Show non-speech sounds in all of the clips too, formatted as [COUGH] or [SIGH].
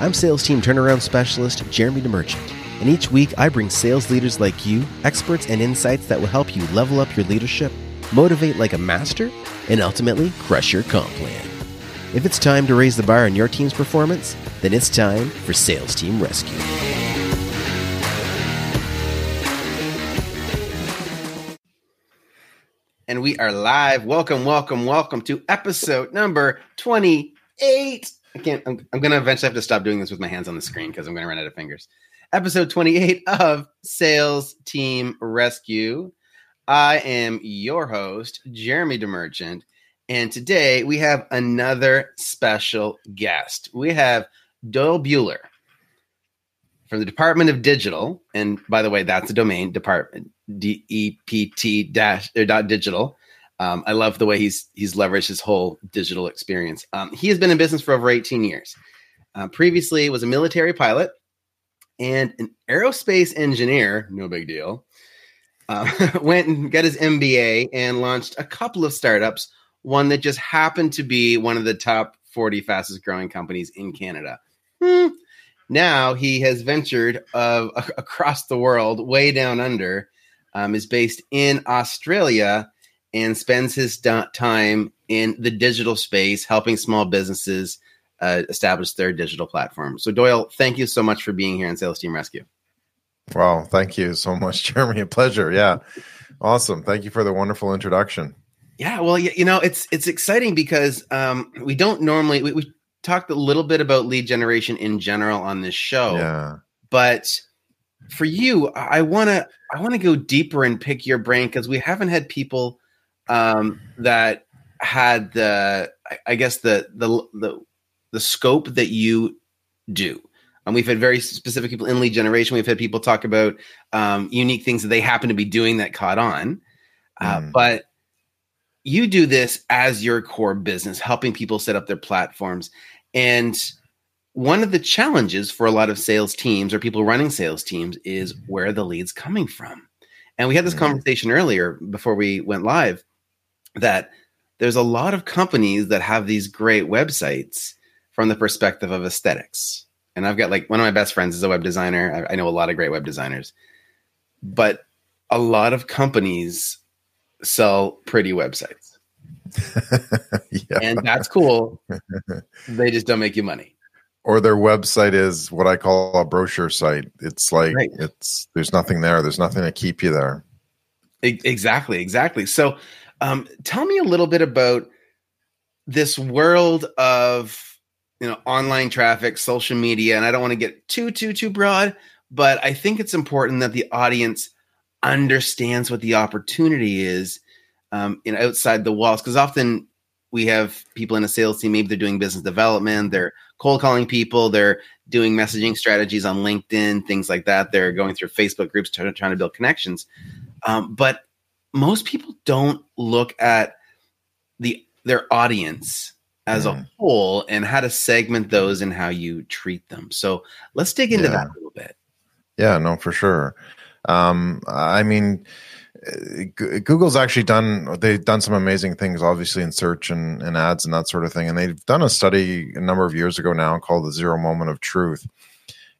I'm sales team turnaround specialist Jeremy DeMerchant, and each week I bring sales leaders like you experts and insights that will help you level up your leadership, motivate like a master, and ultimately crush your comp plan. If it's time to raise the bar on your team's performance, then it's time for Sales Team Rescue. And we are live. Welcome, welcome, welcome to episode number 28 I can't. I'm, I'm going to eventually have to stop doing this with my hands on the screen because I'm going to run out of fingers. Episode 28 of Sales Team Rescue. I am your host, Jeremy DeMerchant, and today we have another special guest. We have Doyle Buehler from the Department of Digital, and by the way, that's the domain department D E P T dash dot digital. Um, I love the way he's he's leveraged his whole digital experience. Um, he has been in business for over 18 years. Uh, previously, was a military pilot and an aerospace engineer. No big deal. Uh, [LAUGHS] went and got his MBA and launched a couple of startups. One that just happened to be one of the top 40 fastest growing companies in Canada. Hmm. Now he has ventured uh, [LAUGHS] across the world, way down under. Um, is based in Australia and spends his time in the digital space, helping small businesses uh, establish their digital platform. So, Doyle, thank you so much for being here on Sales Team Rescue. Wow, thank you so much, [LAUGHS] Jeremy. A pleasure. Yeah, awesome. Thank you for the wonderful introduction. Yeah, well, you know, it's it's exciting because um, we don't normally we, we talked a little bit about lead generation in general on this show. Yeah, but for you, I want to I want to go deeper and pick your brain because we haven't had people um, that had the I guess the the the the scope that you do. And we've had very specific people in lead generation. We've had people talk about um, unique things that they happen to be doing that caught on. Uh, mm. But you do this as your core business, helping people set up their platforms. And one of the challenges for a lot of sales teams or people running sales teams is where the leads coming from. And we had this mm. conversation earlier before we went live that there's a lot of companies that have these great websites from the perspective of aesthetics. And I've got like one of my best friends is a web designer. I, I know a lot of great web designers, but a lot of companies sell pretty websites. [LAUGHS] yeah. And that's cool. [LAUGHS] they just don't make you money. Or their website is what I call a brochure site. It's like right. it's there's nothing there. There's nothing to keep you there. Exactly, exactly. So um, tell me a little bit about this world of you know online traffic, social media, and I don't want to get too too too broad, but I think it's important that the audience understands what the opportunity is um, in outside the walls because often we have people in a sales team maybe they're doing business development they're cold calling people they're doing messaging strategies on linkedin things like that they're going through facebook groups trying, trying to build connections. Um, but most people don't look at the their audience as mm. a whole and how to segment those and how you treat them. So let's dig into yeah. that a little bit. Yeah, no, for sure. Um, I mean, Google's actually done they've done some amazing things, obviously in search and, and ads and that sort of thing. And they've done a study a number of years ago now called the Zero Moment of Truth.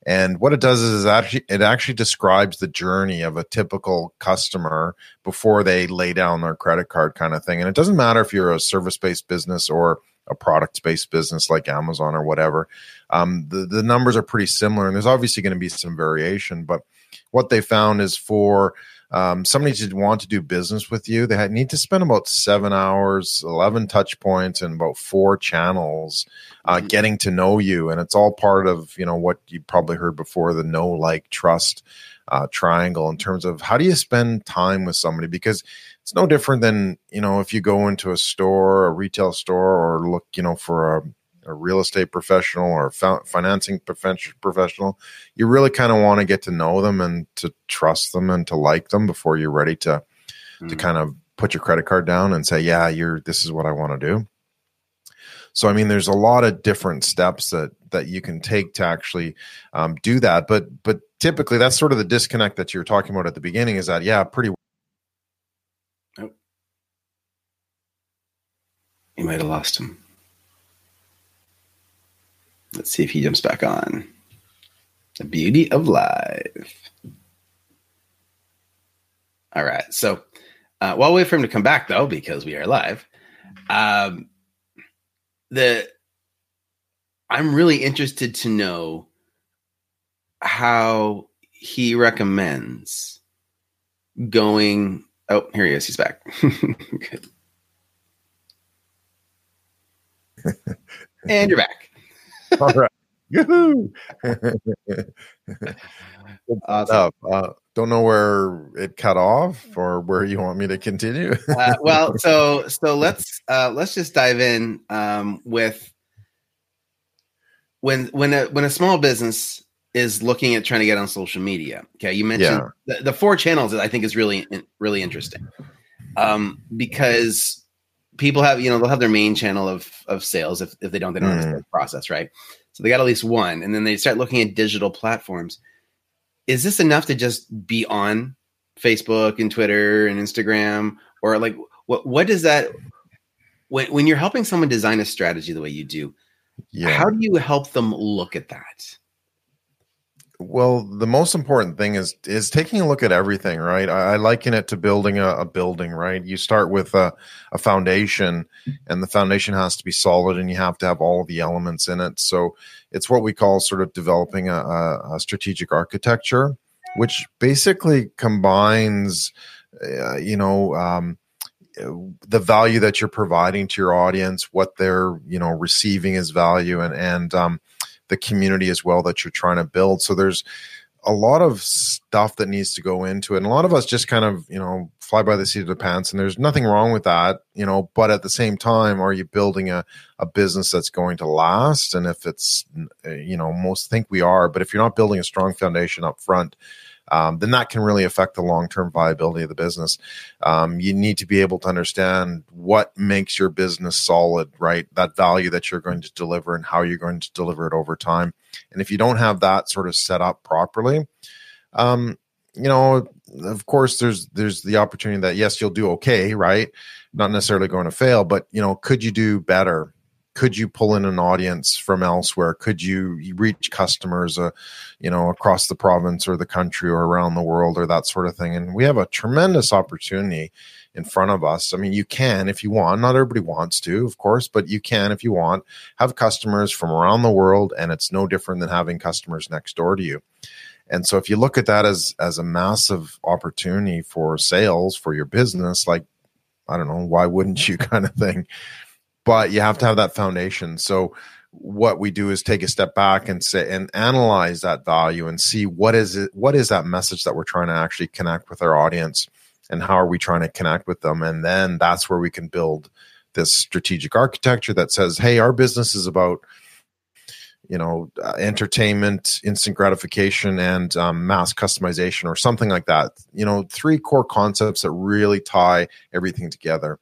And what it does is actually it actually describes the journey of a typical customer before they lay down their credit card kind of thing. And it doesn't matter if you're a service-based business or a product-based business like Amazon or whatever. Um, the the numbers are pretty similar, and there's obviously going to be some variation. But what they found is for um, somebody to want to do business with you, they need to spend about seven hours, 11 touch points, and about four channels uh, mm-hmm. getting to know you. And it's all part of, you know, what you probably heard before the know, like, trust uh, triangle in terms of how do you spend time with somebody? Because it's no different than, you know, if you go into a store, a retail store, or look, you know, for a a real estate professional or a financing professional, you really kind of want to get to know them and to trust them and to like them before you're ready to mm. to kind of put your credit card down and say, "Yeah, you're this is what I want to do." So, I mean, there's a lot of different steps that that you can take to actually um, do that. But but typically, that's sort of the disconnect that you're talking about at the beginning. Is that yeah, pretty. Oh. You might have lost him. Let's see if he jumps back on. The beauty of live. All right. So uh, while we wait for him to come back, though, because we are live, um, the I'm really interested to know how he recommends going. Oh, here he is. He's back. [LAUGHS] [LAUGHS] and you're back. [LAUGHS] All right. Yoo-hoo. [LAUGHS] Awesome. uh, don't know where it cut off or where you want me to continue. uh, well, so so let's uh, let's just dive in um, with when when a when a small business is looking at trying to get on social media. Okay, you mentioned the, the four channels that I think is really really interesting um, because people have you know they'll have their main channel of of sales if if they don't they don't Mm. understand the process right. So they got at least one, and then they start looking at digital platforms. Is this enough to just be on Facebook and Twitter and Instagram, or like what what does that when when you're helping someone design a strategy the way you do? yeah. How do you help them look at that? Well, the most important thing is is taking a look at everything, right? I, liken it to building a, a building, right? You start with a, a foundation, and the foundation has to be solid, and you have to have all the elements in it. So it's what we call sort of developing a, a, a strategic architecture, which basically combines, uh, you know. Um, the value that you're providing to your audience, what they're you know receiving as value, and and um, the community as well that you're trying to build. So there's a lot of stuff that needs to go into it. And a lot of us just kind of, you know, fly by the seat of the pants and there's nothing wrong with that, you know, but at the same time, are you building a, a business that's going to last? And if it's, uh, you know, most think we are, but if you're not building a strong foundation up front, um, then that can really affect the long-term viability of the business. Um, you need to be able to understand what makes your business solid, right? That value that you're going to deliver and how you're going to deliver it over time. And if you don't have that sort of set up properly, um, you know, of course, there's there's the opportunity that yes, you'll do okay, right? Not necessarily going to fail, but you know, could you do better? Could you pull in an audience from elsewhere? Could you reach customers, uh, you know, across the province or the country or around the world or that sort of thing? And we have a tremendous opportunity in front of us. I mean, you can if you want. Not everybody wants to, of course, but you can if you want have customers from around the world, and it's no different than having customers next door to you. And so, if you look at that as as a massive opportunity for sales for your business, like I don't know, why wouldn't you, [LAUGHS] kind of thing. But you have to have that foundation. So what we do is take a step back and say and analyze that value and see what is it what is that message that we're trying to actually connect with our audience and how are we trying to connect with them? And then that's where we can build this strategic architecture that says hey our business is about you know uh, entertainment instant gratification and um, mass customization or something like that. You know three core concepts that really tie everything together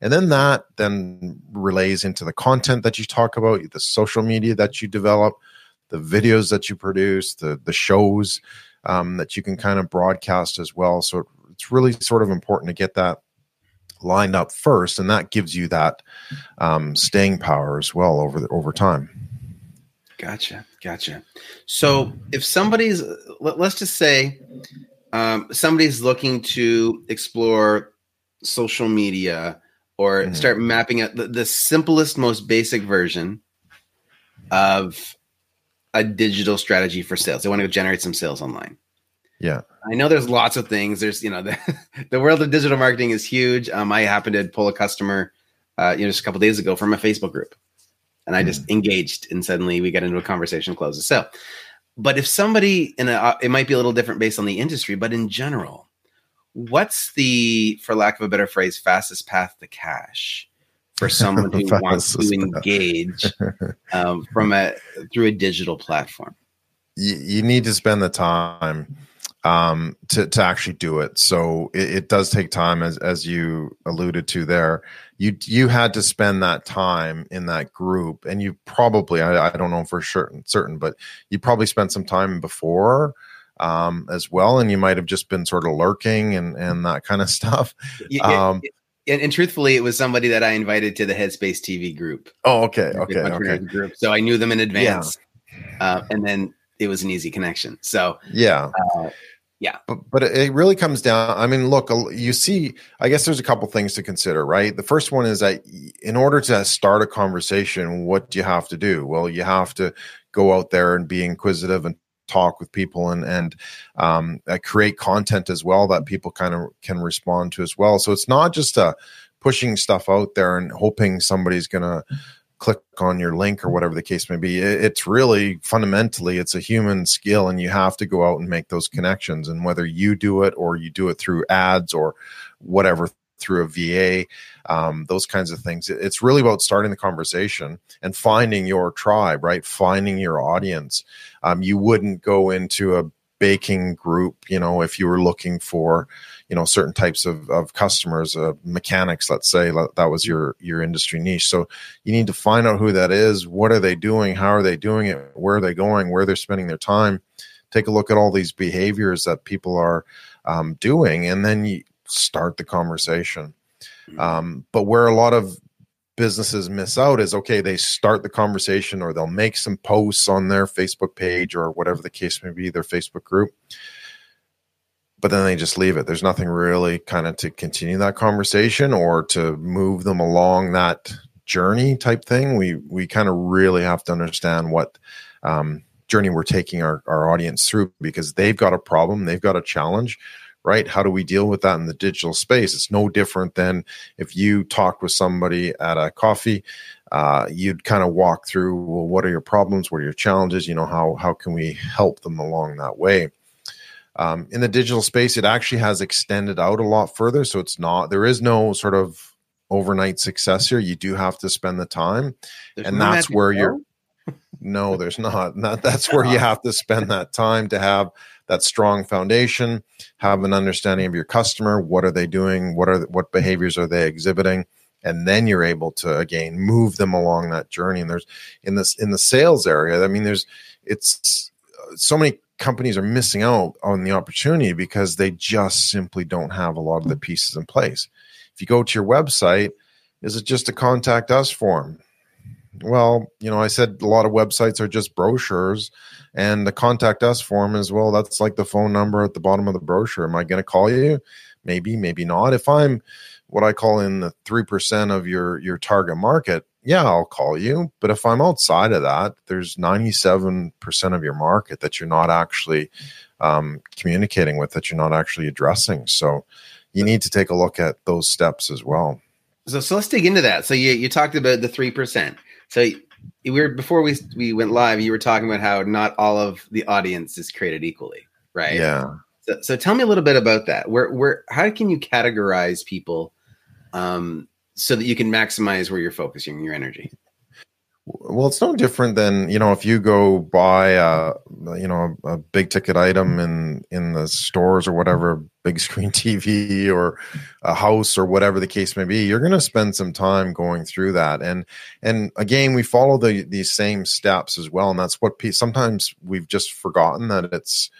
and then that then relays into the content that you talk about the social media that you develop the videos that you produce the the shows um, that you can kind of broadcast as well so it's really sort of important to get that lined up first and that gives you that um, staying power as well over the, over time Gotcha, gotcha. So if somebody's, let, us just say, um, somebody's looking to explore social media or Mhm. start mapping out the, the simplest, most basic version of a digital strategy for sales. They want to generate some sales online. yeah I know there's lots of things. There's, you know, [LAUGHS] the, the world of digital marketing is huge. Um, I happened to pull a customer, uh, you know, just a couple days ago from a Facebook group, and I just engaged, and suddenly we got into a conversation, closed the sale. But if somebody in a, it might be a little different based on the industry, but in general, what's the, for lack of a better phrase, fastest path to cash for [LAUGHS] someone who wants to engage [LAUGHS] um, from a through a digital platform? you, you need to spend the time um, to to actually do it. So it, it does take time, as as you alluded to there. You you had to spend that time in that group, and you probably I, I don't know for certain certain, but you probably spent some time before um, as well, and you might have just been sort of lurking and and that kind of [LAUGHS] stuff. Y- y- Um, and, and, truthfully, it was somebody that I invited to the Headspace TV group. Oh, okay, okay, okay. Group. So I knew them in advance, yeah. uh, and then it was an easy connection. So yeah, uh, yeah. But but it really comes down. I mean, look, you see. I guess there's a couple things to consider, right? The first one is that in order to start a conversation, what do you have to do? Well, you have to go out there and be inquisitive and talk with people and and um, uh, create content as well that people kind of can respond to as well. So it's not just a uh, pushing stuff out there and hoping somebody's going to click on your link or whatever the case may be. It's really fundamentally it's a human skill, and you have to go out and make those connections. And whether you do it or you do it through ads or whatever through a VA, um, those kinds of things. It's really about starting the conversation and finding your tribe, right? Finding your audience. Um, you wouldn't go into a baking group, you know, if you were looking for, you know, certain types of, of customers, uh, mechanics, let's say that was your, your industry niche. So you need to find out who that is. What are they doing? How are they doing it? Where are they going? Where they're spending their time? Take a look at all these behaviors that people are um, doing, and then you start the conversation. Mm-hmm. Um, but where a lot of businesses miss out is okay, they start the conversation or they'll make some posts on their Facebook page or whatever the case may be, their Facebook group. But then they just leave it. There's nothing really kind of to continue that conversation or to move them along that journey type thing. We we kind of really have to understand what um, journey we're taking our, our audience through because they've got a problem, they've got a challenge right? How do we deal with that in the digital space? It's no different than if you talked with somebody at a coffee. Uh, you'd kind of walk through, well, what are your problems? What are your challenges? You know, how how can we help them along that way? Um, in the digital space, it actually has extended out a lot further. So it's not there is no sort of overnight success here. You do have to spend the time, There's and that's where you're. No, there's not. That, that's [LAUGHS] where you have to spend that time to have that strong foundation, have an understanding of your customer. What are they doing? What are what behaviors are they exhibiting? And then you're able to again move them along that journey. And there's in this in the sales area. I mean, there's it's uh, so many companies are missing out on the opportunity because they just simply don't have a lot of the mm. pieces in place. If you go to your website, is it just a contact us form? Well, you know, I said a lot of websites are just brochures and the contact us form as well. That's like the phone number at the bottom of the brochure. Am I going to call you? Maybe, maybe not. If I'm what I call in the 3% of your, your target market, yeah, I'll call you. But if I'm outside of that, there's 97% of your market that you're not actually um, communicating with, that you're not actually addressing. So you need to take a look at those steps as well. So, so let's dig into that. So you, you talked about the 3%. So we were before we we went live. You were talking about how not all of the audience is created equally, right? Yeah. So, so tell me a little bit about that. Where where how can you categorize people, um, so that you can maximize where you're focusing your energy? Well, it's no different than you know if you go buy a you know a, big ticket item in in the stores or whatever, big [LAUGHS] screen TV or a house or whatever the case may be. You're going to spend some time going through that, and and again, we follow the these same steps as well, and that's what sometimes we've just forgotten that it's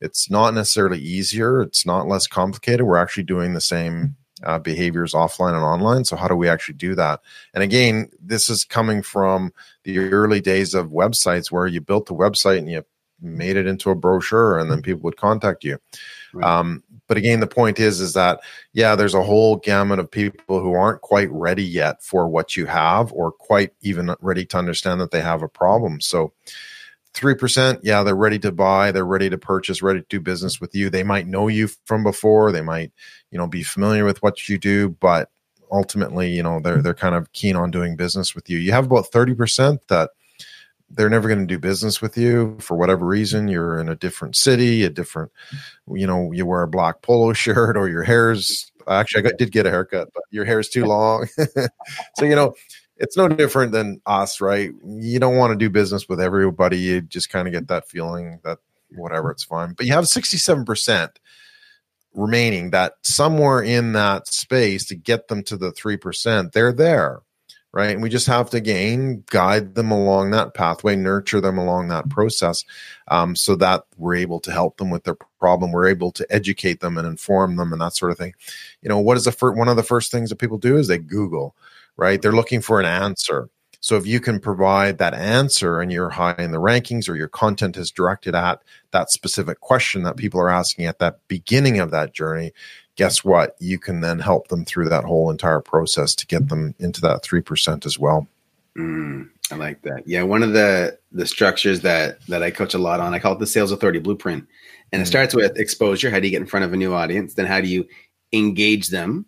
it's not necessarily easier, it's not less complicated. We're actually doing the same uh, behaviors offline and online. So, how do we actually do that? And again, this is coming from the early days of websites where you built the website and you made it into a brochure and then people would contact you. Right. Um, but again, the point is, is that yeah, there's a whole gamut of people who aren't quite ready yet for what you have, or quite even ready to understand that they have a problem. So, 3%, yeah, they're ready to buy, they're ready to purchase, ready to do business with you. They might know you from before, they might, you know, be familiar with what you do, but ultimately, you know, they're they're kind of keen on doing business with you. You have about 30% that they're never going to do business with you for whatever reason. You're in a different city, a different, you know, you wear a black polo [LAUGHS] shirt or your hair's actually I got, did get a haircut, but your hair's too long. [LAUGHS] so, you know, it's no different than us, right? You don't want to do business with everybody. You just kind of get that feeling that whatever, it's fine. But you have 67% remaining that somewhere in that space to get them to the 3%, they're there, right? And we just have to gain, guide them along that pathway, nurture them along that process, um, so that we're able to help them with their problem. We're able to educate them and inform them and that sort of thing. You know, what is the first one of the first things that people do is they Google, right? They're looking for an answer. So if you can provide that answer and you're high in the rankings or your content is directed at that specific question that people are asking at that beginning of that journey, guess what? You can then help them through that whole entire process to get them into that 3% as well. Mm, I like that. Yeah, one of the the structures that that I coach a lot on, I call it the sales authority blueprint. And it mm. starts with exposure. How do you get in front of a new audience? Then how do you engage them?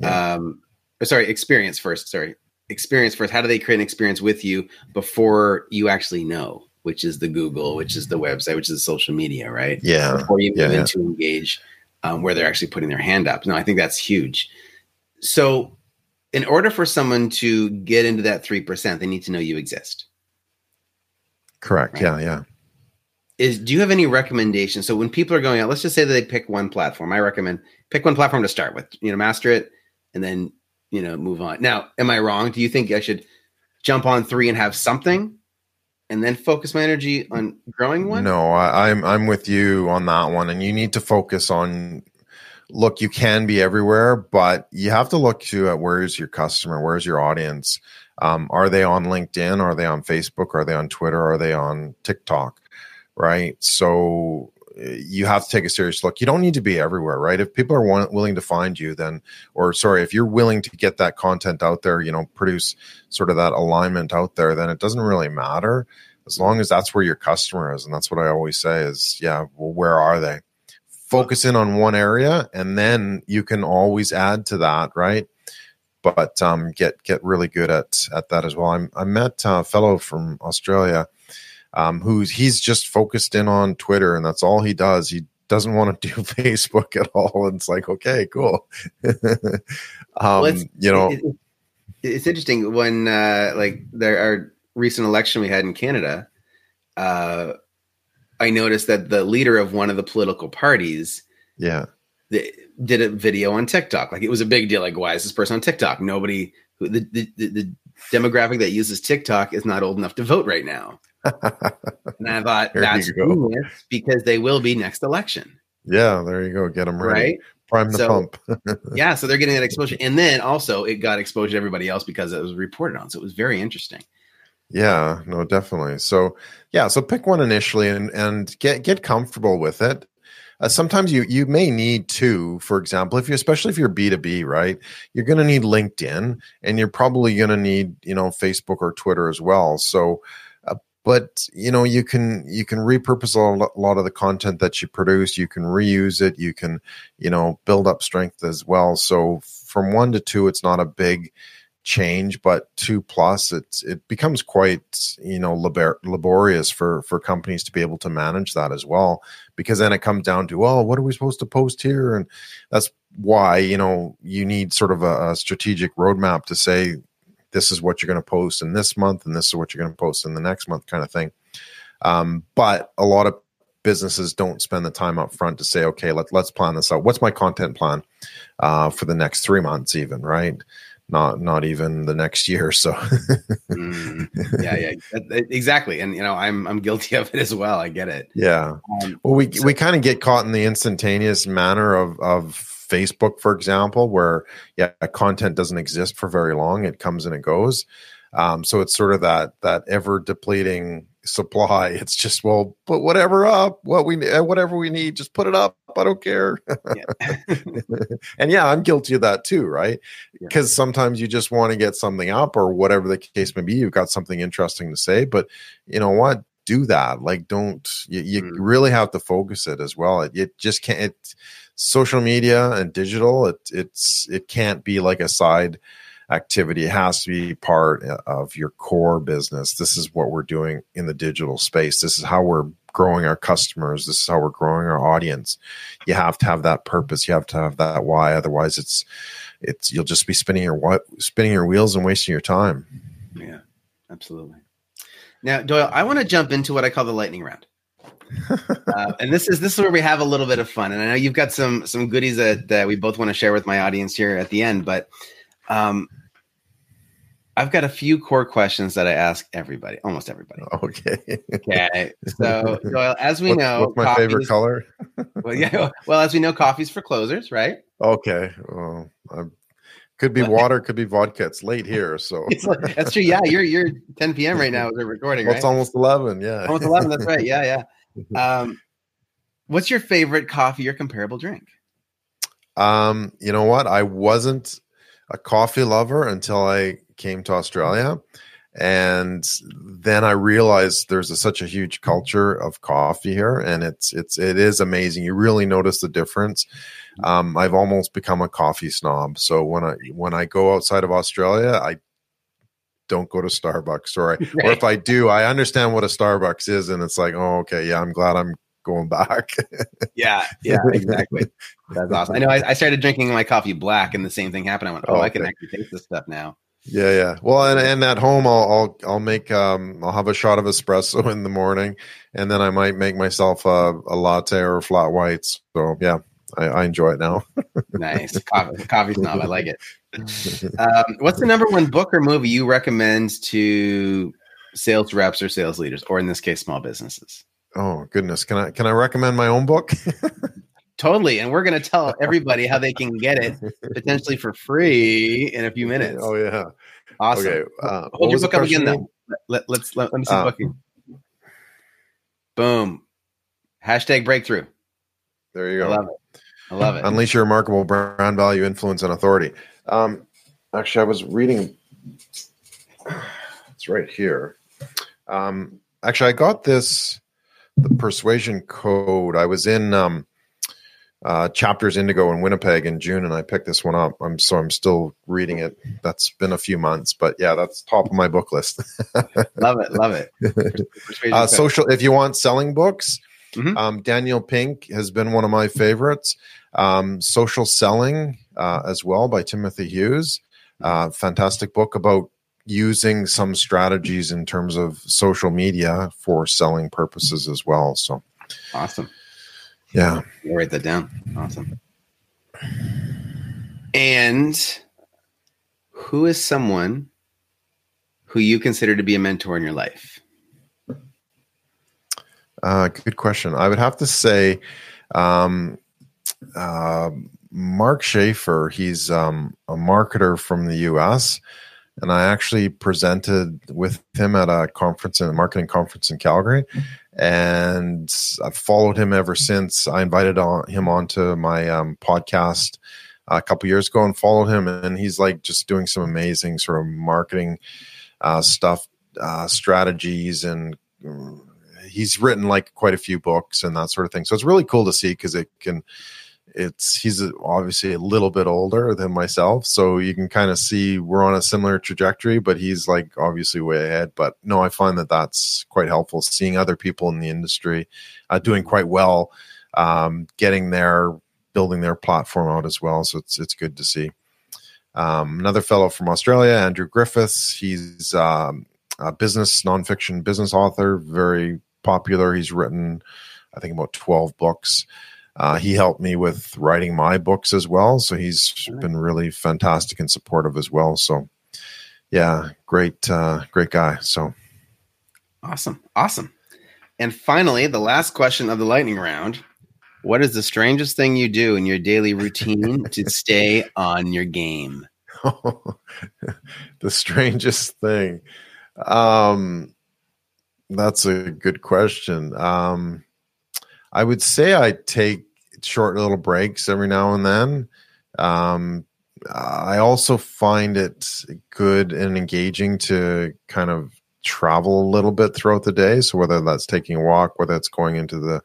Yeah. Um, sorry, experience first. Sorry, experience first. How do they create an experience with you before you actually know? Which is the Google, which is the website, which is the social media, right? Yeah. Before you move yeah, into engage um, where they're actually putting their hand up. No, I think that's huge. So, in order for someone to get into that 3%, they need to know you exist. Correct. Right? Yeah. Yeah. Is do you have any recommendations? So when people are going out, let's just say that they pick one platform. I recommend pick one platform to start with, you know, master it and then, you know, move on. Now, am I wrong? Do you think I should jump on three and have something and then focus my energy on growing one? No, I, I'm I'm with you on that one, and you need to focus on. Look, you can be everywhere, but you have to look to at where's your customer, where's your audience. Um, are they on LinkedIn? Are they on Facebook? Are they on Twitter? Are they on TikTok? Right. So you have to take a serious look. You don't need to be everywhere, right? If people are want, willing to find you, then, or sorry, if you're willing to get that content out there, you know, produce sort of that alignment out there, then it doesn't really matter as long as that's where your customer is. And that's what I always say is, yeah, well, where are they? Focus in on one area, and then you can always add to that, right? But um, get get really good at at that as well. I'm, I met a fellow from Australia um, who's he's just focused in on Twitter and that's all he does. He doesn't want to do [LAUGHS] Facebook at all. And it's like, okay, cool. [LAUGHS] um, well, you know, it, it's interesting when uh, like there our recent election we had in Canada. Uh, I noticed that the leader of one of the political parties, yeah, the, did a video on TikTok. Like it was a big deal. Like, why is this person on TikTok? Nobody, the, the, the demographic that uses TikTok is not old enough to vote right now and I thought [LAUGHS] that's genius because they will be next election. Yeah, there you go. Get them ready. Right? Prime the so, pump. [LAUGHS] yeah, so they're getting that exposure, and then also it got exposure to everybody else because it was reported on. So it was very interesting. Yeah, no, definitely. So yeah, so pick one initially and and get get comfortable with it. Uh, sometimes you you may need two for example if you especially if you're b2b right you're going to need linkedin and you're probably going to need you know facebook or twitter as well so but you know you can you can repurpose a lot of the content that you produce you can reuse it you can you know build up strength as well. So from one to two it's not a big change but two plus it's it becomes quite you know labor- laborious for for companies to be able to manage that as well. Because then it comes down to oh what are we supposed to post here? And that's why you know you need sort of a, a strategic roadmap to say this is what you're going to post in this month and this is what you're going to post in the next month kind of thing. Um, but a lot of businesses don't spend the time up front to say okay let, let's plan this out. What's my content plan uh, for the next three months even right? Not not even the next year [LAUGHS] so. Mm, yeah yeah exactly and you know i'm i'm guilty [LAUGHS] of it as well i get it. Yeah. Um, well we so- we kind of get caught in the instantaneous manner of of Facebook, for example, where yeah, content doesn't exist for very long; it comes and it goes. Um, so it's sort of that that ever depleting supply. [LAUGHS] It's just well, put whatever up, what we uh, whatever we need, just put it up. I don't care. Yeah. [LAUGHS] [LAUGHS] and yeah, I'm guilty of that too, right? Because yeah. sometimes you just want to get something up, or whatever the case may be. You've got something interesting to say, but you know what? Do that. Like, don't you, you mm. really have to focus it as well. It, it just can't. It, social media and digital it, it's it can't be like a side activity. It has to be part of your core business. This is what we're doing in the digital space. This is how we're growing our customers. This is how we're growing our audience. You have to have that purpose. You have to have that why. Otherwise it's it's you'll just be spinning your spinning your wheels and wasting your time. Yeah absolutely. Now doyle i want to jump into what i call the lightning round [LAUGHS] uh, and this is this is where we have a little bit of fun. And I know you've got some some goodies that, that we both want to share with my audience here at the end. But um, I've got a few core questions that I ask everybody, almost everybody. [LAUGHS] Okay. Okay. So, [LAUGHS] Doyle, as we What's- know, what's my favorite color? Well, yeah. Well, as we know, coffee's for closers, right? Okay. Well, I'm, could be water, could be vodka. It's late here, so It's like, that's true. Yeah, you're you're 10 p.m. right now as we're recording, well, right? it's almost eleven. Yeah. Almost 11. That's right. Yeah, yeah. Um, what's your favorite coffee or comparable drink? Um, you know what? I wasn't a coffee lover until I came to Australia. And then I realized there's a, such a huge culture of coffee here, and it's it's it is amazing. You really notice the difference. Um, I've almost become a coffee snob. So when I when I go outside of Australia, I don't go to Starbucks, or I, [LAUGHS] or if I do, I understand what a Starbucks is, and it's like, oh, okay, yeah, I'm glad I'm going back. Yeah, yeah, exactly. That's awesome. I know. I, I started drinking my coffee black, and the same thing happened. I went, "Oh, Oh, I can okay. actually taste this stuff now." Yeah, yeah. Well, and, and at home, I'll, I'll I'll make um I'll have a shot of espresso in the morning, and then I might make myself a, a latte or flat whites. So yeah, I, I enjoy it now. Nice coffee, coffee snob. I like it. [LAUGHS] Um, what's the number one book or movie you recommend to sales reps or sales leaders, or in this case, small businesses? Oh goodness, can I can I recommend my own book? Totally. And we're going to tell [LAUGHS] everybody how they can get it potentially for free in a few [LAUGHS] minutes. oh yeah. Awesome. Okay. Uh, Hold your book up again, though. Let, let's let, let me see Uh, the book. Boom. Hashtag breakthrough. There you I go. love it. I love it. Unleash your remarkable brand value, influence, and authority. Um, actually, I was reading. It's right here. Um, actually, I got this the Persuasion Code. I was in um, uh, Chapters Indigo in Winnipeg in June, and I picked this one up. I'm so I'm still reading it. That's been a few months, but yeah, that's top of my book list. [LAUGHS] love it. Love it. [LAUGHS] Uh, social. If you want selling books, Mhm. um, Daniel Pink has been one of my favorites. Um, social selling uh, as well by Timothy Hughes. Uh, fantastic book about using some strategies in terms of social media for selling purposes as well. So Awesome. yeah, I'll write that down. Awesome. And who is someone who you consider to be a mentor in your life? uh, good question. I would have to say. Um, uh, Mark Schaefer, he's um, a marketer from the US. And I actually presented with him at a conference, a marketing conference in Calgary. And I've followed him ever since. I invited on, him onto my um, podcast a couple years ago and followed him. And he's like just doing some amazing sort of marketing uh, stuff, uh, strategies, and mm, he's written like quite a few books and that sort of thing. So it's really cool to see because it can it's he's obviously a little bit older than myself so you can kind of see we're on a similar trajectory but he's like obviously way ahead but no i find that that's quite helpful seeing other people in the industry uh, doing quite well um, getting their building their platform out as well so it's it's good to see. Um, another fellow from australia andrew griffiths he's um, a business nonfiction business author very popular he's written i think about 12 books uh, he helped me with writing my books as well. So he's been really fantastic and supportive as well. So yeah, great, uh, great guy. So Awesome. Awesome. And finally, the last question of the lightning round. What is the strangest thing you do in your daily routine [LAUGHS] to stay on your game? [LAUGHS] the strangest thing. Um, that's a good question. Um, I would say I take short little breaks every now and then. Um, I also find it good and engaging to kind of travel a little bit throughout the day. So whether that's taking a walk, whether it's going into the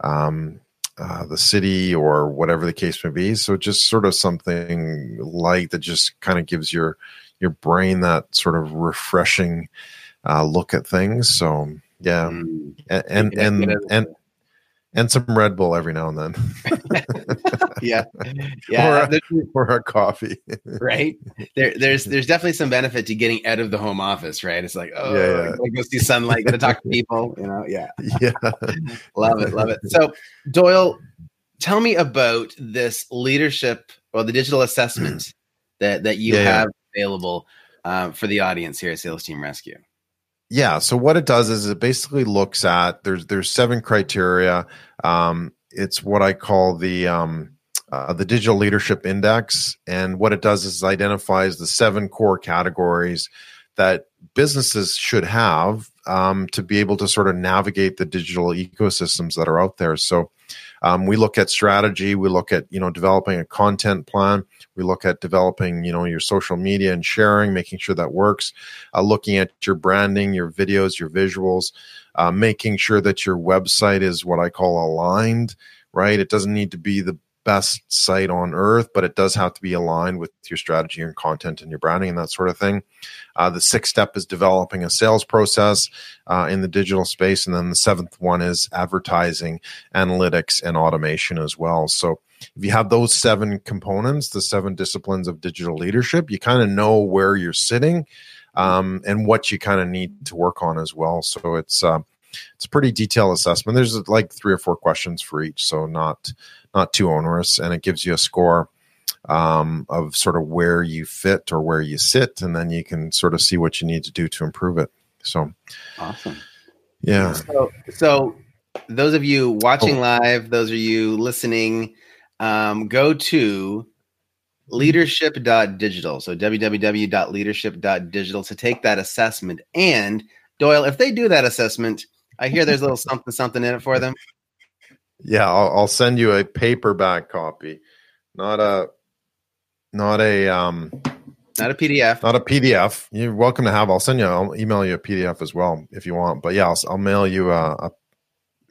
um, uh, the city or whatever the case may be. So just sort of something light that just kind of gives your your brain that sort of refreshing uh, look at things. So yeah, Mm, and and and, and and some Red Bull every now and then, [LAUGHS] yeah, [LAUGHS] yeah, Or- there's- or a coffee. [LAUGHS] right. There, there's there's definitely some benefit to getting out of the home office, right? It's like, oh, Yeah, yeah. go see sunlight, gotta talk to people, you know. Yeah, yeah. love it, love it. So, Doyle, tell me about this leadership or the digital assessment [CLEARS THROAT] that that you yeah. have available. uh, for the audience here at Sales Team Rescue? Yeah. So what it does is it basically looks at there's there's seven criteria. Um, it's what I call the um, uh, the digital leadership index, and what it does is identifies the seven core categories that businesses should have um, to be able to sort of navigate the digital ecosystems that are out there. So um, we look at strategy, we look at you know developing a content plan, we look at developing you know your social media and sharing, making sure that works, uh, looking at your branding, your videos, your visuals, uh, making sure that your website is what I call aligned. Right, it doesn't need to be the best site on earth, but it does have to be aligned with your strategy and content and your branding and that sort of thing. Uh, the sixth step is developing a sales process uh, in the digital space. And then the seventh one is advertising, analytics, and automation as well. So if you have those seven components, the seven disciplines of digital leadership, you kind of know where you're sitting um, and what you kind of need to work on as well. So it's, uh, it's a pretty detailed assessment. There's like three or four questions for each, so not not too onerous, and it gives you a score um, of sort of where you fit or where you sit, and then you can sort of see what you need to do to improve it. So awesome. Yeah. So, so those of you watching oh. live, those of you listening, um, go to leadership.digital. So www.leadership.digital to take that assessment. And Doyle, if they do that assessment, I hear there's a little something something in it for them. Yeah, I'll, I'll send you a paperback copy, not a, not a, um, not a PDF, not a PDF. You're welcome to have. I'll send you. I'll email you a PDF as well if you want. But yeah, I'll, I'll mail you a, a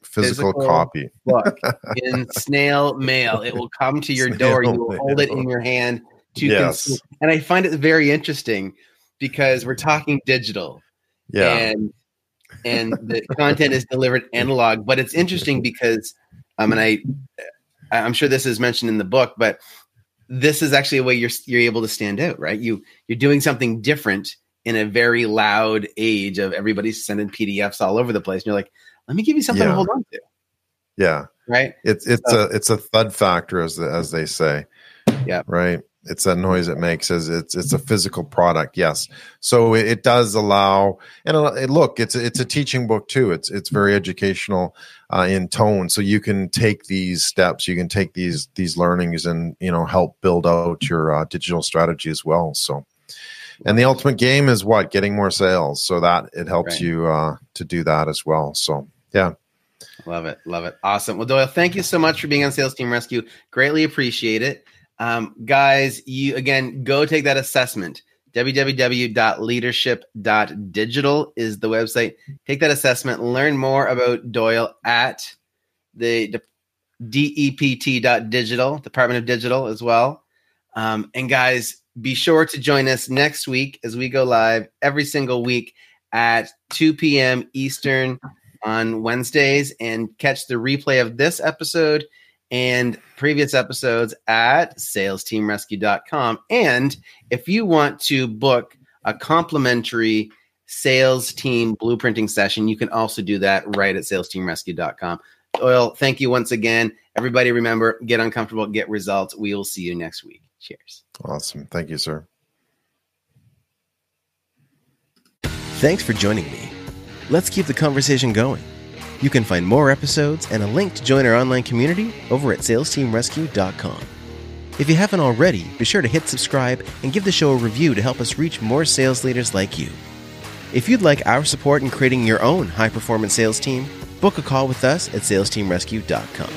physical, physical, copy book [LAUGHS] in snail mail. It will come to your door. You will hold it in your hand to yes. consume. And I find it very interesting because we're talking digital. Yeah. And and the content is delivered analog. But it's interesting [LAUGHS] because, um, and I, I'm sure this is mentioned in the book, but this is actually a way you're you're able to stand out, right? You you're doing something different in a very loud age of everybody's sending PDFs all over the place. And you're like, let me give you something yeah. to hold on to. Yeah. Right. It's it's so, a it's a thud factor as the, as they say. Yeah. Right it's that noise it makes as it's it's a physical product yes. So it, it does allow and it, look it's it's a teaching book too. It's it's very educational uh, in tone. So you can take these steps you can take these these learnings and you know help build out your uh, digital strategy as well. So and the ultimate game is what? Getting more sales. So that it helps right. you uh, to do that as well. So yeah. Love it. Love it. Awesome. Well doyle thank you so much for being on sales team rescue. Greatly appreciate it um, guys, you again go take that assessment. www.leadership.digital is the website. Take that assessment, learn more about Doyle at the DEPT.digital, Department of Digital as well. Um, and guys, be sure to join us next week as we go live every single week at 2 p.m. Eastern on Wednesdays and catch the replay of this episode and previous episodes at salesteamrescue.com. And if you want to book a complimentary sales team blueprinting session, you can also do that right at salesteamrescue.com. Doyle, thank you once again. Everybody remember, get uncomfortable, get results. We will see you next week. Cheers. Awesome. Thank you, sir. Thanks for joining me. Let's keep the conversation going. You can find more episodes and a link to join our online community over at salesteamrescue.com. If you haven't already, be sure to hit subscribe and give the show a review to help us reach more sales leaders like you. If you'd like our support in creating your own high performance sales team, book a call with us at salesteamrescue.com.